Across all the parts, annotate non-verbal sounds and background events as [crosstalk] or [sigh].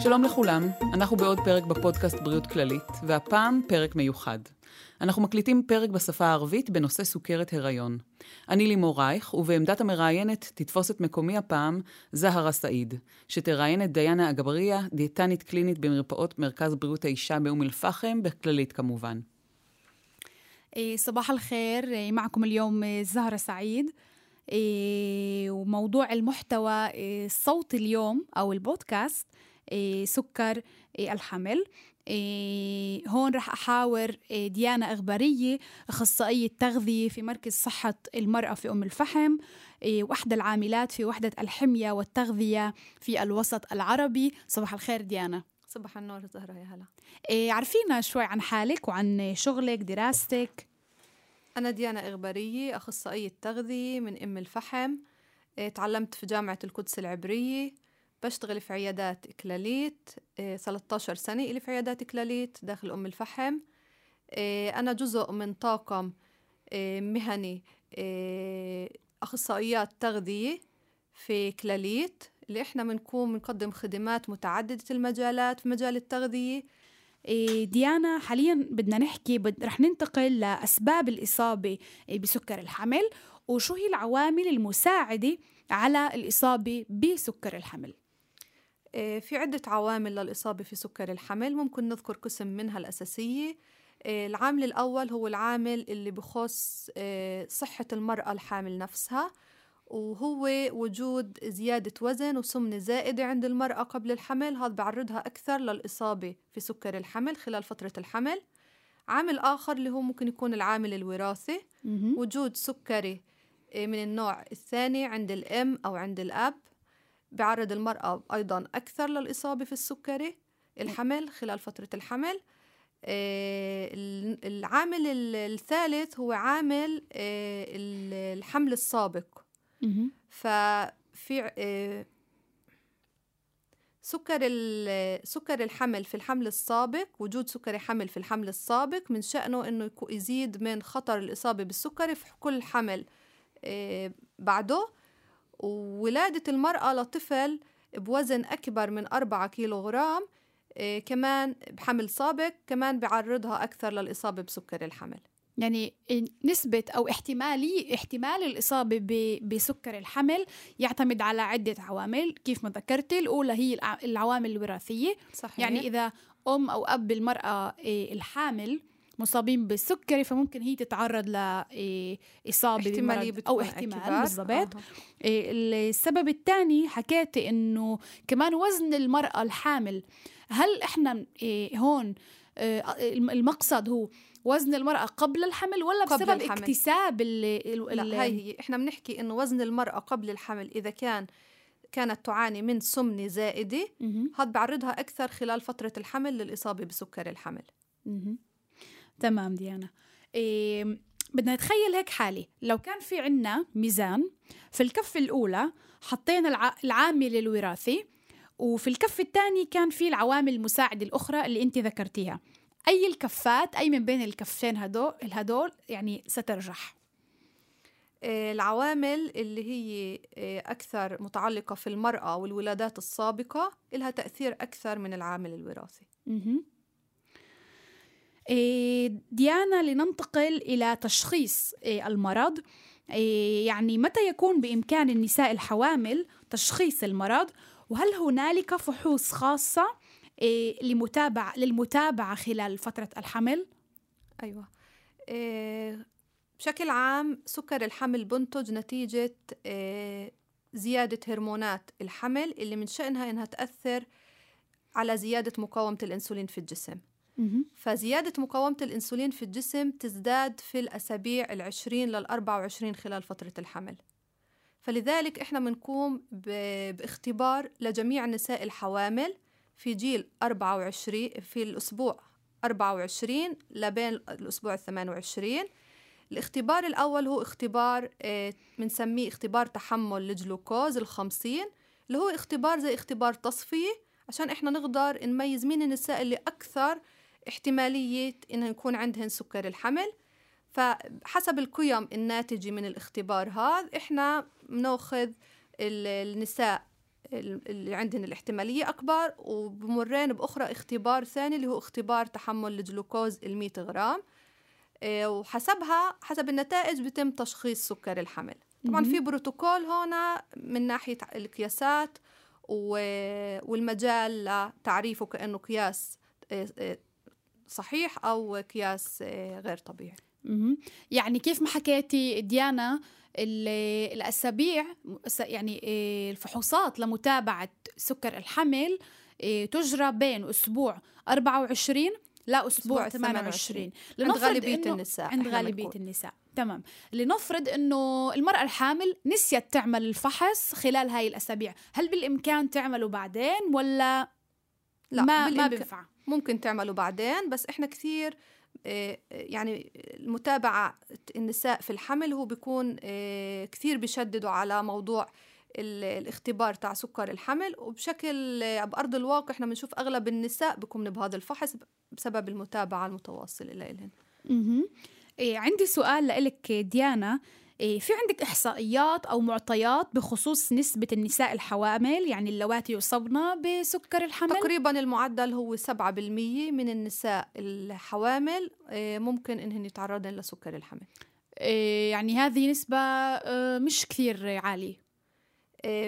שלום לכולם, אנחנו בעוד פרק בפודקאסט בריאות כללית, והפעם פרק מיוחד. אנחנו מקליטים פרק בשפה הערבית בנושא סוכרת הריון. אני לימור רייך, ובעמדת המראיינת תתפוס את מקומי הפעם זהרה סעיד, שתראיין את דיאנה אגבריה, דיאטנית קלינית במרפאות מרכז בריאות האישה באום אל-פחם, בכללית כמובן. صباح الخير معكم اليوم زهرة سعيد وموضوع المحتوى الصوتي اليوم أو البودكاست سكر الحمل. هون رح أحاور ديانا إغبارية أخصائية تغذية في مركز صحة المرأة في أم الفحم. وحدة العاملات في وحدة الحمية والتغذية في الوسط العربي. صباح الخير ديانا صباح النور زهرة يا هلا. عرفينا شوي عن حالك وعن شغلك دراستك؟ أنا ديانا إغبارية أخصائية تغذية من أم الفحم. تعلمت في جامعة القدس العبرية. بشتغل في عيادات كلاليت 13 سنة إلي في عيادات كلاليت داخل أم الفحم. أنا جزء من طاقم مهني أخصائيات تغذية في كلاليت اللي إحنا بنكون بنقدم خدمات متعددة المجالات في مجال التغذية. ديانا حاليا بدنا نحكي بد... رح ننتقل لأسباب الإصابة بسكر الحمل وشو هي العوامل المساعدة على الإصابة بسكر الحمل. في عدة عوامل للإصابة في سكر الحمل ممكن نذكر قسم منها الأساسية. العامل الأول هو العامل اللي بخص صحة المرأة الحامل نفسها وهو وجود زيادة وزن وسمنة زائدة عند المرأة قبل الحمل. هذا بعرضها أكثر للإصابة في سكر الحمل خلال فترة الحمل. عامل آخر اللي هو ممكن يكون العامل الوراثي. وجود سكري من النوع الثاني عند الأم أو عند الأب. بعرض المرأة أيضا أكثر للإصابة في السكري الحمل خلال فترة الحمل. العامل الثالث هو عامل الحمل السابق. ففي سكر سكر الحمل في الحمل السابق وجود سكري حمل في الحمل السابق من شأنه أنه يزيد من خطر الإصابة بالسكري في كل حمل بعده. وولادة المرأة لطفل بوزن أكبر من أربعة كيلو غرام كمان بحمل سابق كمان بعرضها أكثر للإصابة بسكر الحمل. يعني نسبة أو احتمالية احتمال الإصابة بسكر الحمل يعتمد على عدة عوامل. كيف ما ذكرتي الأولى هي العوامل الوراثية. صحيح. يعني إذا أم أو أب المرأة الحامل مصابين بالسكري فممكن هي تتعرض لإصابة احتمالية أو احتمال بالضبط آه. السبب الثاني حكيتي إنه كمان وزن المرأة الحامل هل إحنا هون المقصد هو وزن المرأة قبل الحمل ولا قبل بسبب الحمل. اكتساب ال لا هاي هي إحنا بنحكي إنه وزن المرأة قبل الحمل إذا كان كانت تعاني من سمنة زائدة هذا بعرضها أكثر خلال فترة الحمل للإصابة بسكر الحمل مه. تمام ديانا. إيه بدنا نتخيل هيك حالي لو كان في عنا ميزان في الكفة الأولى حطينا الع... العامل الوراثي وفي الكفة الثاني كان في العوامل المساعدة الأخرى اللي أنت ذكرتيها. أي الكفات أي من بين الكفين هدول الهدول يعني سترجح. العوامل اللي هي أكثر متعلقة في المرأة والولادات السابقة لها تأثير أكثر من العامل الوراثي. ديانا لننتقل إلى تشخيص المرض. يعني متى يكون بإمكان النساء الحوامل تشخيص المرض؟ وهل هنالك فحوص خاصة لمتابعة للمتابعة خلال فترة الحمل؟ أيوة. بشكل عام سكر الحمل بنتج نتيجة زيادة هرمونات الحمل اللي من شأنها إنها تأثر على زيادة مقاومة الأنسولين في الجسم. فزيادة مقاومة الأنسولين في الجسم تزداد في الأسابيع العشرين للأربع وعشرين خلال فترة الحمل. فلذلك إحنا بنقوم باختبار لجميع النساء الحوامل في جيل 24 في الأسبوع 24 لبين الأسبوع 28 الاختبار الأول هو اختبار بنسميه اختبار تحمل الجلوكوز الخمسين اللي هو اختبار زي اختبار تصفية عشان إحنا نقدر نميز مين النساء اللي أكثر احتمالية إنه يكون عندهن سكر الحمل. فحسب القيم الناتجة من الاختبار هذا إحنا بناخذ النساء اللي عندهن الاحتمالية أكبر وبمرين بأخرى اختبار ثاني اللي هو اختبار تحمل الجلوكوز المية غرام. آه، وحسبها حسب النتائج بيتم تشخيص سكر الحمل. طبعا في بروتوكول هنا من ناحية القياسات والمجال لتعريفه كأنه قياس آه، آه، صحيح أو قياس غير طبيعي؟ يعني كيف ما حكيتي ديانا الأسابيع يعني الفحوصات لمتابعة سكر الحمل تجرى بين أسبوع 24 لا أسبوع 28 عند غالبية النساء عند غالبية النساء. تمام. لنفرض إنه المرأة الحامل نسيت تعمل الفحص خلال هاي الأسابيع. هل بالإمكان تعمله بعدين ولا لا ما ما بينفع؟ ممكن تعمله بعدين بس إحنا كثير آه، يعني المتابعة النساء في الحمل هو بيكون آه، كثير بيشددوا على موضوع الاختبار تاع سكر الحمل. وبشكل آه، بأرض الواقع إحنا بنشوف أغلب النساء بيكون بهذا الفحص بسبب المتابعة المتواصلة لإلهن. إيه عندي سؤال لك ديانا. في عندك إحصائيات أو معطيات بخصوص نسبة النساء الحوامل؟ يعني اللواتي يصبن بسكر الحمل؟ تقريبا المعدل هو 7% من النساء الحوامل. إيه ممكن إنهن يتعرضن لسكر الحمل. إيه يعني هذه نسبة مش كثير عالية.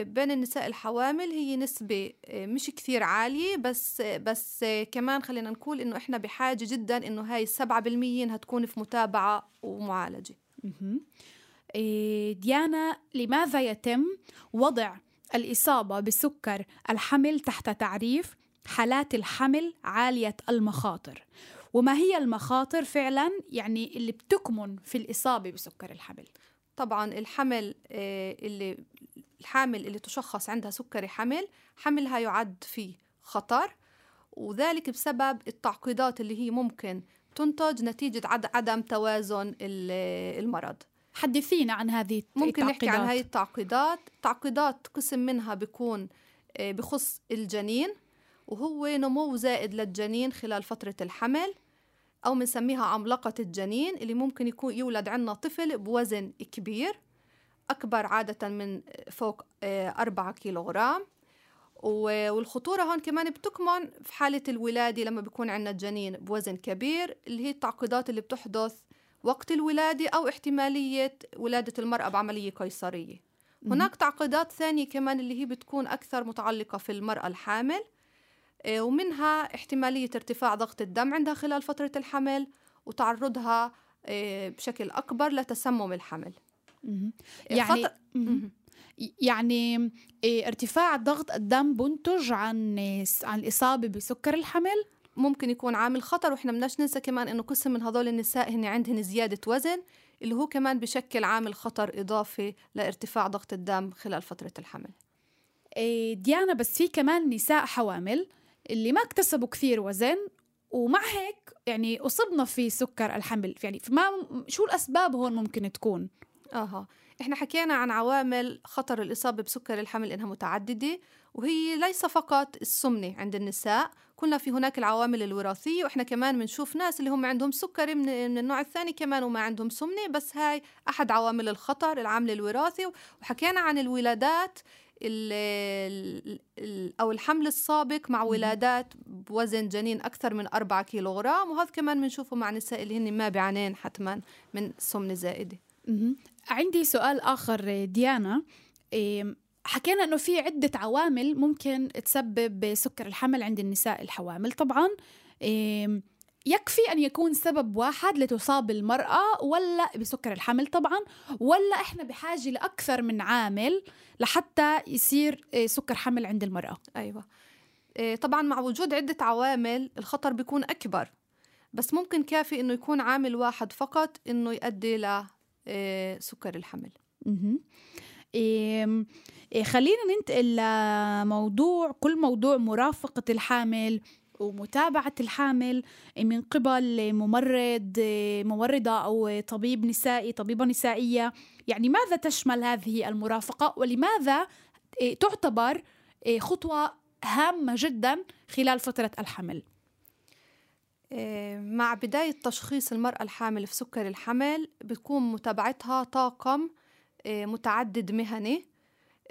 بين النساء الحوامل هي نسبة مش كثير عالية بس بس كمان خلينا نقول إنه إحنا بحاجة جدا إنه هاي السبعة بالمية إنها تكون في متابعة ومعالجة. إيه، ديانا لماذا يتم وضع الإصابة بسكر الحمل تحت تعريف حالات الحمل عالية المخاطر؟ وما هي المخاطر فعلا يعني اللي بتكمن في الإصابة بسكر الحمل؟ طبعا الحمل آه، اللي الحامل اللي تشخص عندها سكري حمل حملها يعد فيه خطر وذلك بسبب التعقيدات اللي هي ممكن تنتج نتيجة عدم توازن المرض. حدثينا عن هذه ممكن نحكي عن هذه التعقيدات. تعقيدات قسم منها بيكون آه، بخص الجنين وهو نمو زائد للجنين خلال فترة الحمل أو بنسميها عملقة الجنين اللي ممكن يكون يولد عنا طفل بوزن كبير أكبر عادة من فوق آه، أربعة كيلوغرام. والخطورة هون كمان بتكمن في حالة الولادة لما بيكون عندنا الجنين بوزن كبير اللي هي التعقيدات اللي بتحدث وقت الولادة أو احتمالية ولادة المرأة بعملية قيصرية. هناك تعقيدات ثانية كمان اللي هي بتكون أكثر متعلقة في المرأة الحامل. آه، ومنها احتمالية ارتفاع ضغط الدم عندها خلال فترة الحمل وتعرضها آه، بشكل أكبر لتسمم الحمل. يعني يعني ارتفاع ضغط الدم بنتج عن عن الإصابة بسكر الحمل؟ ممكن يكون عامل خطر وإحنا بدناش ننسى كمان إنه قسم من هذول النساء هن عندهن زيادة وزن اللي هو كمان بشكل عامل خطر إضافي لارتفاع ضغط الدم خلال فترة الحمل. إيه ديانا بس في كمان نساء حوامل اللي ما اكتسبوا كثير وزن ومع هيك يعني أصبنا في سكر الحمل. يعني ما شو الأسباب هون ممكن تكون؟ أها. إحنا حكينا عن عوامل خطر الإصابة بسكر الحمل إنها متعددة وهي ليس فقط السمنة عند النساء قلنا في هناك العوامل الوراثية وإحنا كمان بنشوف ناس اللي هم عندهم سكري من النوع الثاني كمان وما عندهم سمنة بس هاي أحد عوامل الخطر العامل الوراثي وحكينا عن الولادات ال ال أو الحمل السابق مع ولادات بوزن جنين أكثر من 4 كيلوغرام وهذا كمان بنشوفه مع نساء اللي هن ما بيعانين حتما من سمنة زائدة. عندي سؤال آخر ديانا. حكينا إنه في عدة عوامل ممكن تسبب سكر الحمل عند النساء الحوامل. طبعا يكفي أن يكون سبب واحد لتصاب المرأة ولا بسكر الحمل طبعا ولا إحنا بحاجة لأكثر من عامل لحتى يصير آه، سكر حمل عند المرأة. أيوه. آه، طبعا مع وجود عدة عوامل الخطر بيكون أكبر بس ممكن كافي إنه يكون عامل واحد فقط إنه يؤدي آه، الحمل. إيه خلينا ننتقل لموضوع كل موضوع مرافقة الحامل ومتابعة الحامل من قبل ممرض ممرضة أو طبيب نسائي طبيبة نسائية. يعني ماذا تشمل هذه المرافقة؟ ولماذا تعتبر خطوة هامة جدا خلال فترة الحمل؟ مع بداية تشخيص المرأة الحامل في سكر الحمل بتكون متابعتها طاقم متعدد مهني.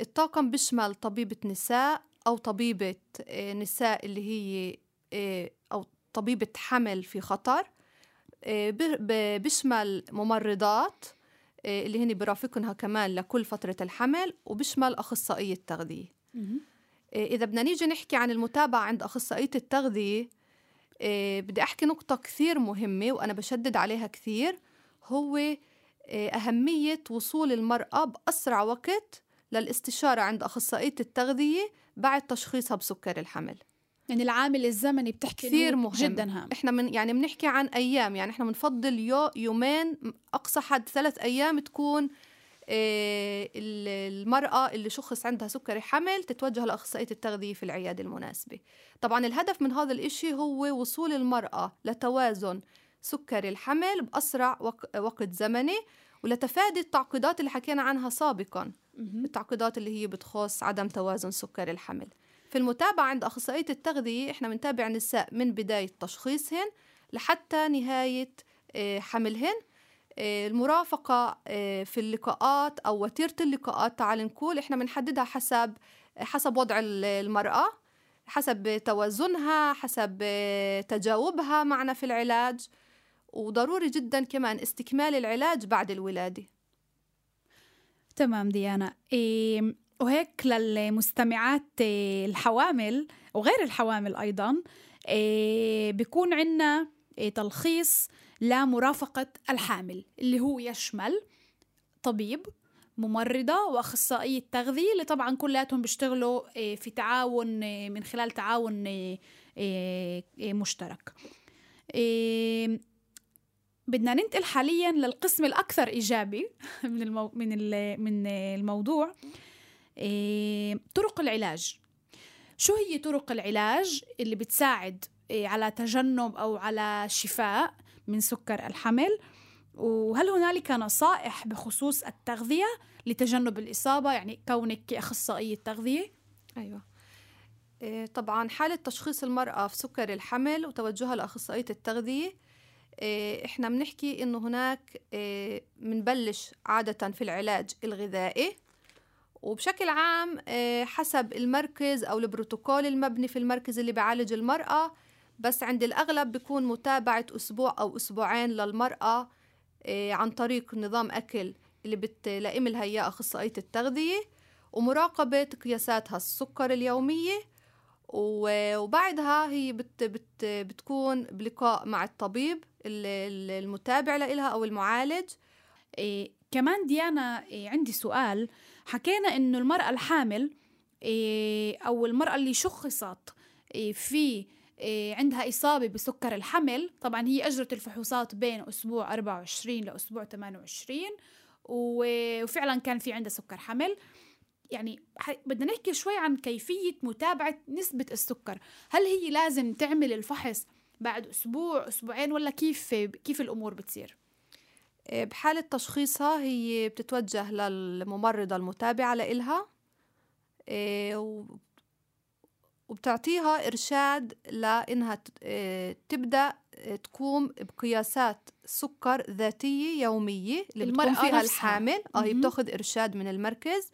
الطاقم بيشمل طبيبة نساء أو طبيبة آه، نساء اللي هي آه، أو طبيبة حمل في خطر. آه، بيشمل ممرضات آه، اللي هن برافقنها كمان لكل فترة الحمل وبيشمل أخصائية تغذية. آه، إذا بدنا نيجي نحكي عن المتابعة عند أخصائية التغذية آه، بدي أحكي نقطة كثير مهمة وأنا بشدد عليها كثير. هو آه، أهمية وصول المرأة بأسرع وقت للاستشارة عند أخصائية التغذية بعد تشخيصها بسكر الحمل. يعني العامل الزمني بتحكي كثير مهم. جدا هام. إحنا من يعني بنحكي عن أيام يعني إحنا بنفضل يو يومين أقصى حد ثلاث أيام تكون آه، المرأة اللي شخص عندها سكري حمل تتوجه لأخصائية التغذية في العيادة المناسبة. طبعا الهدف من هذا الإشي هو وصول المرأة لتوازن سكري الحمل بأسرع وق- وقت زمني ولتفادي التعقيدات اللي حكينا عنها سابقا. التعقيدات اللي هي بتخص عدم توازن سكر الحمل. في المتابعة عند أخصائية التغذية إحنا بنتابع النساء من بداية تشخيصهن لحتى نهاية آه، حملهن. آه، المرافقة آه، في اللقاءات أو وتيرة اللقاءات تعال نقول إحنا بنحددها حسب حسب وضع ال- المرأة حسب توازنها حسب آه، تجاوبها معنا في العلاج وضروري جدا كمان استكمال العلاج بعد الولادة. تمام ديانا. إيه وهيك للمستمعات الحوامل وغير الحوامل أيضا إيه بيكون إيه تلخيص لمرافقة الحامل اللي هو يشمل طبيب ممرضة وأخصائية تغذية اللي طبعا كلياتهم بيشتغلوا إيه في تعاون إيه من خلال تعاون إيه إيه إيه مشترك. إيه بدنا ننتقل حاليا للقسم الأكثر إيجابي [laughs] من المو... من ال... من الموضوع. إيه... طرق العلاج. شو هي طرق العلاج اللي بتساعد إيه على تجنب أو على شفاء من سكر الحمل. وهل هنالك نصائح بخصوص التغذية لتجنب الإصابة؟ يعني كونك كأخصائية تغذية. أيوة. إيه، طبعا حالة تشخيص المرأة في سكر الحمل وتوجهها لأخصائية التغذية إيه، إحنا بنحكي إنه هناك إيه، منبلش عادة في العلاج الغذائي. وبشكل عام إيه، حسب المركز أو البروتوكول المبني في المركز اللي بيعالج المرأة بس عند الأغلب بيكون متابعة أسبوع أو أسبوعين للمرأة إيه، عن طريق نظام أكل اللي بتلائم لها إياه أخصائية التغذية ومراقبة قياساتها السكر اليومية وبعدها هي بت بت بتكون بلقاء مع الطبيب ال- ال- المتابع لإلها أو المعالج. إيه كمان ديانا إيه عندي سؤال. حكينا إنه المرأة الحامل إيه أو المرأة اللي شخصت إيه في عندها إصابة بسكر الحمل. طبعا هي أجرت الفحوصات بين أسبوع 24 لأسبوع 28 و- وفعلا كان في عندها سكر حمل. يعني بدنا نحكي شوي عن كيفية متابعة نسبة السكر. هل هي لازم تعمل الفحص بعد أسبوع أسبوعين ولا كيف كيف الأمور بتصير؟ إيه، بحالة تشخيصها هي بتتوجه للممرضة المتابعة لإلها. إيه، وبتعطيها إرشاد لإنها إيه، تبدأ إيه، تقوم بقياسات سكر ذاتية يومية اللي بتقوم فيها. الحامل آه هي. بتاخذ إرشاد من المركز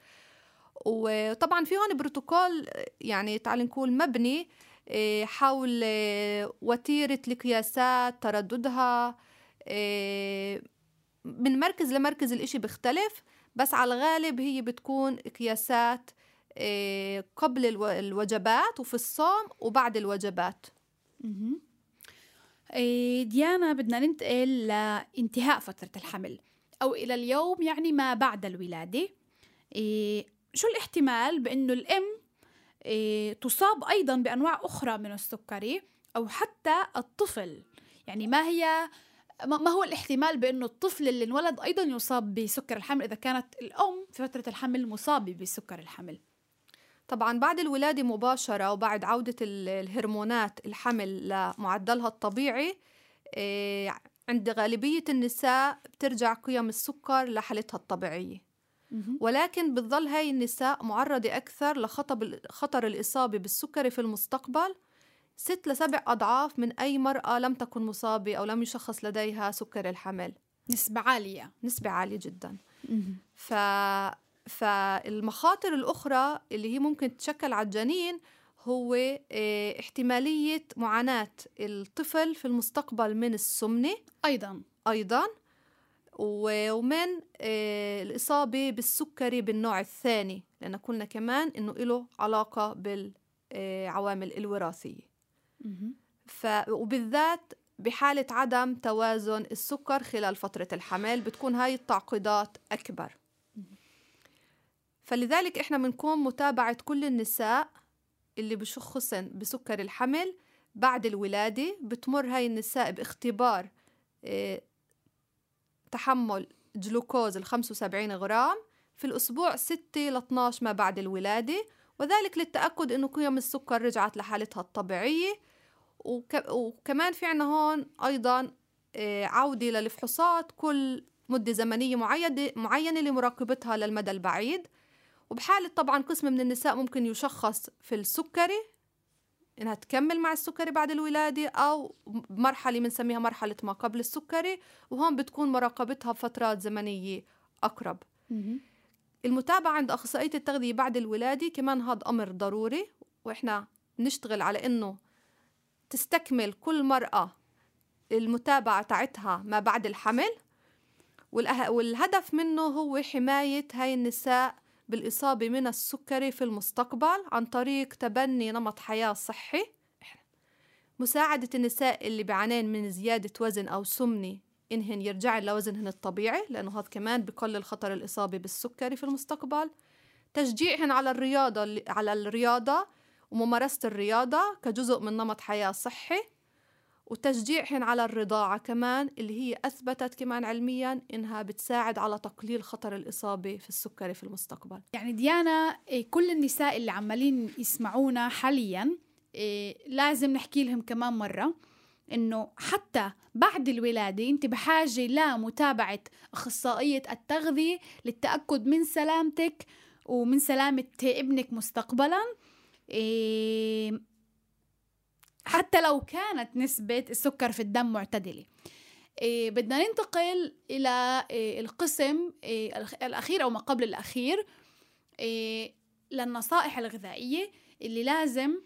وطبعا في هون بروتوكول يعني تعال نقول مبني حول وتيرة القياسات ترددها من مركز لمركز الإشي بيختلف بس على الغالب هي بتكون قياسات قبل الو- الوجبات وفي الصوم وبعد الوجبات. إيه، ديانا بدنا ننتقل لانتهاء فترة الحمل أو إلى اليوم يعني ما بعد الولادة. إيه، شو الاحتمال بأنه الأم تصاب أيضا بأنواع أخرى من السكري أو حتى الطفل؟ يعني ما هي ما هو الاحتمال بأنه الطفل اللي انولد أيضا يصاب بسكر الحمل إذا كانت الأم في فترة الحمل مصابة بسكر الحمل؟ طبعا بعد الولادة مباشرة وبعد عودة ال- الهرمونات الحمل لمعدلها الطبيعي إيه، عند غالبية النساء بترجع قيم السكر لحالتها الطبيعية. ولكن بتظل هاي النساء معرضة أكثر لخطر خطر الإصابة بالسكري في المستقبل. ست لسبع أضعاف من أي مرأة لم تكن مصابة أو لم يشخص لديها سكر الحمل. نسبة عالية. نسبة عالية جدا. ف... فالمخاطر الأخرى اللي هي ممكن تشكل على الجنين هو آه، احتمالية معاناة الطفل في المستقبل من السمنة. أيضا. أيضا. ومن آه، الإصابة بالسكري بالنوع الثاني لأن قلنا كمان إنه له علاقة بالعوامل الوراثية. مهم. ف... وبالذات بحالة عدم توازن السكر خلال فترة الحمل بتكون هاي التعقيدات أكبر. فلذلك إحنا بنكون متابعة كل النساء اللي بشخصن بسكر الحمل بعد الولادة بتمر هاي النساء باختبار آه، تحمل جلوكوز ال 75 غرام في الأسبوع 6 ل 12 ما بعد الولادة وذلك للتأكد إنه قيم السكر رجعت لحالتها الطبيعية. وك... وكمان في عنا هون أيضا آه، عودة للفحوصات كل مدة زمنية معينة لمراقبتها للمدى البعيد. وبحالة طبعا قسم من النساء ممكن يشخص في السكري إنها تكمل مع السكري بعد الولادة أو مرحلة بنسميها مرحلة ما قبل السكري وهون بتكون مراقبتها بفترات زمنية أقرب مهم. المتابعة عند أخصائية التغذية بعد الولادة كمان هذا أمر ضروري وإحنا نشتغل على إنه تستكمل كل مرأة المتابعة تاعتها ما بعد الحمل. والهدف منه هو حماية هاي النساء بالإصابة من السكري في المستقبل عن طريق تبني نمط حياة صحي. مساعدة النساء اللي بيعانين من زيادة وزن أو سمنة إنهن يرجعن لوزنهن الطبيعي لأنه هذا كمان بقلل خطر الإصابة بالسكري في المستقبل. تشجيعهن على الرياضة على الرياضة وممارسة الرياضة كجزء من نمط حياة صحي. وتشجيعهن على الرضاعة كمان اللي هي أثبتت كمان علميا إنها بتساعد على تقليل خطر الإصابة في السكري في المستقبل. يعني ديانا إيه، كل النساء اللي عمالين يسمعونا حاليا إيه، لازم نحكي لهم كمان مرة إنه حتى بعد الولادة أنت بحاجة لمتابعة أخصائية التغذية للتأكد من سلامتك ومن سلامة ابنك مستقبلا إيه، حتى لو كانت نسبة السكر في الدم معتدلة. إيه بدنا ننتقل إلى إيه القسم إيه الأخ- الأخير أو ما قبل الأخير إيه للنصائح الغذائية اللي لازم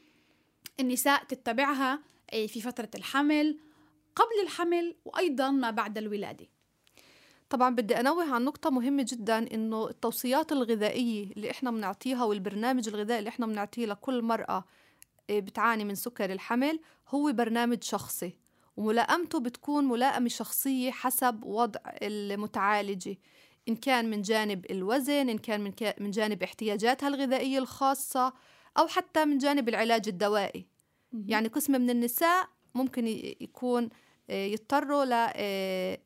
النساء تتبعها إيه في فترة الحمل قبل الحمل وأيضا ما بعد الولادة. طبعا بدي أنوه عن نقطة مهمة جدا إنه التوصيات الغذائية اللي إحنا بنعطيها والبرنامج الغذائي اللي إحنا بنعطيه لكل مرأة إيه، بتعاني من سكر الحمل هو برنامج شخصي وملائمته بتكون ملائمة شخصية حسب وضع المتعالجة إن كان من جانب الوزن إن كان من, جانب احتياجاتها الغذائية الخاصة أو حتى من جانب العلاج الدوائي يعني قسم من النساء ممكن يكون آه، يضطروا ل آه،؟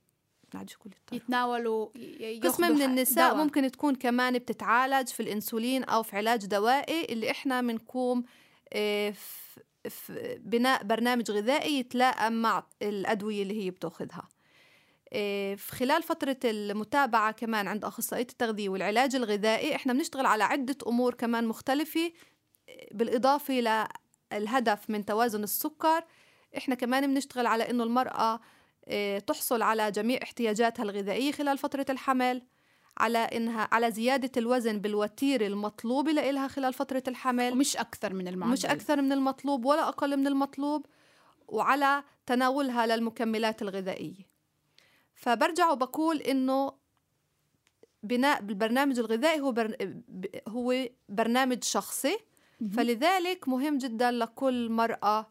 يتناولوا قسم من النساء دواء. ممكن تكون كمان بتتعالج في الإنسولين أو في علاج دوائي اللي إحنا بنقوم آه، في في بناء برنامج غذائي يتلائم مع الأدوية اللي هي بتاخذها آه، في خلال فترة المتابعة كمان عند أخصائية التغذية والعلاج الغذائي إحنا بنشتغل على عدة أمور كمان مختلفة آه، بالإضافة للهدف من توازن السكر. إحنا كمان بنشتغل على إنه المرأة آه، تحصل على جميع احتياجاتها الغذائية خلال فترة الحمل. على إنها على زيادة الوزن بالوتيرة المطلوبة لإلها خلال فترة الحمل. ومش أكثر من المعدل. مش أكثر من المطلوب ولا أقل من المطلوب وعلى تناولها للمكملات الغذائية. فبرجع وبقول إنه بناء بالبرنامج الغذائي هو بر... هو برنامج شخصي. فلذلك مهم جدا لكل مرأة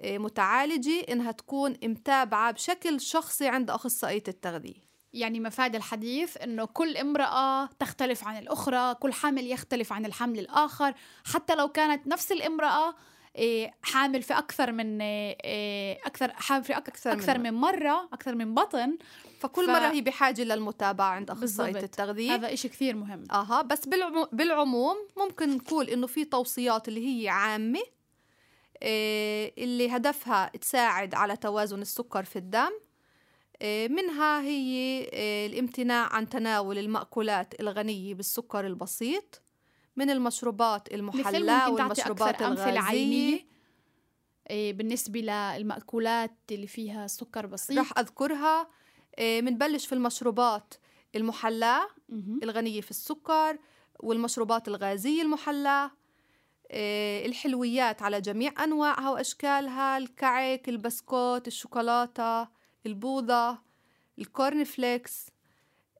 آه، متعالجة إنها تكون متابعة بشكل شخصي عند أخصائية التغذية. يعني مفاد الحديث إنه كل امرأة تختلف عن الأخرى كل حامل يختلف عن الحمل الآخر. حتى لو كانت نفس الامرأة إيه، حامل في أكثر من إيه، أكثر حامل في أك- أكثر من أكثر من مرة أكثر من بطن فكل ف- مرة هي بحاجة للمتابعة عند أخصائية بالضبط. التغذية. هذا إشي كثير مهم. أها بس بالعمو... بالعموم ممكن نقول إنه في توصيات اللي هي عامة إيه اللي هدفها تساعد على توازن السكر في الدم. إيه منها هي إيه الامتناع عن تناول المأكولات الغنية بالسكر البسيط من المشروبات المحلاة والمشروبات الغازية. إيه، بالنسبة للمأكولات اللي فيها سكر بسيط. رح أذكرها منبلش في المشروبات المحلاة. الغنية في السكر والمشروبات الغازية المحلاة آه، الحلويات على جميع أنواعها وأشكالها الكعك البسكوت الشوكولاتة. البوظة ال cornflakes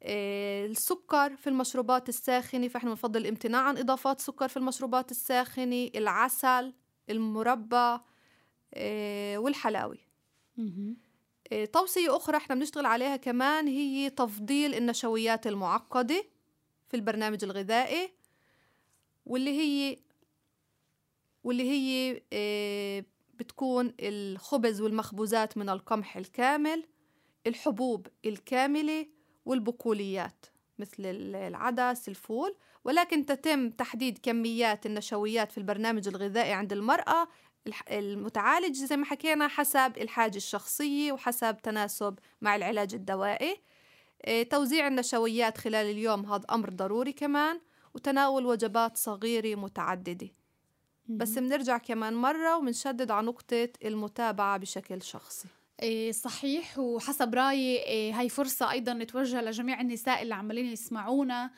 آه، السكر في المشروبات الساخنة فإحنا بنفضل الامتناع عن إضافات سكر في المشروبات الساخنة العسل المربى آه، والحلاوي توصية أخرى إحنا بنشتغل عليها كمان هي تفضيل النشويات المعقدة في البرنامج الغذائي واللي هي واللي هي آه، بتكون الخبز والمخبوزات من القمح الكامل الحبوب الكاملة والبقوليات مثل العدس الفول. ولكن تتم تحديد كميات النشويات في البرنامج الغذائي عند المرأة المتعالج زي ما حكينا حسب الحاجة الشخصية وحسب تناسب مع العلاج الدوائي. آه، توزيع النشويات خلال اليوم هذا أمر ضروري كمان وتناول وجبات صغيرة متعددة. بس بنرجع كمان مرة وبنشدد على نقطة المتابعة بشكل شخصي. إيه صحيح وحسب رأيي إيه هاي فرصة أيضا نتوجه لجميع النساء اللي عمالين يسمعونا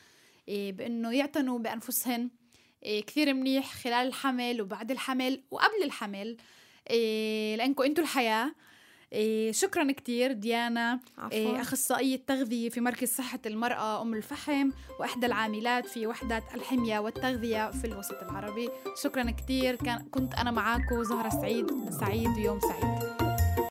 إيه بأنه يعتنوا بأنفسهن كثير منيح خلال الحمل وبعد الحمل وقبل الحمل لأنكم أنتوا الحياة. شكرا كتير ديانا. إيه أخصائية تغذية في مركز صحة المرأة أم الفحم وإحدى العاملات في وحدة الحمية والتغذية في الوسط العربي. شكرا كان كنت أنا معاكم زهرة سعيد سعيد يوم سعيد.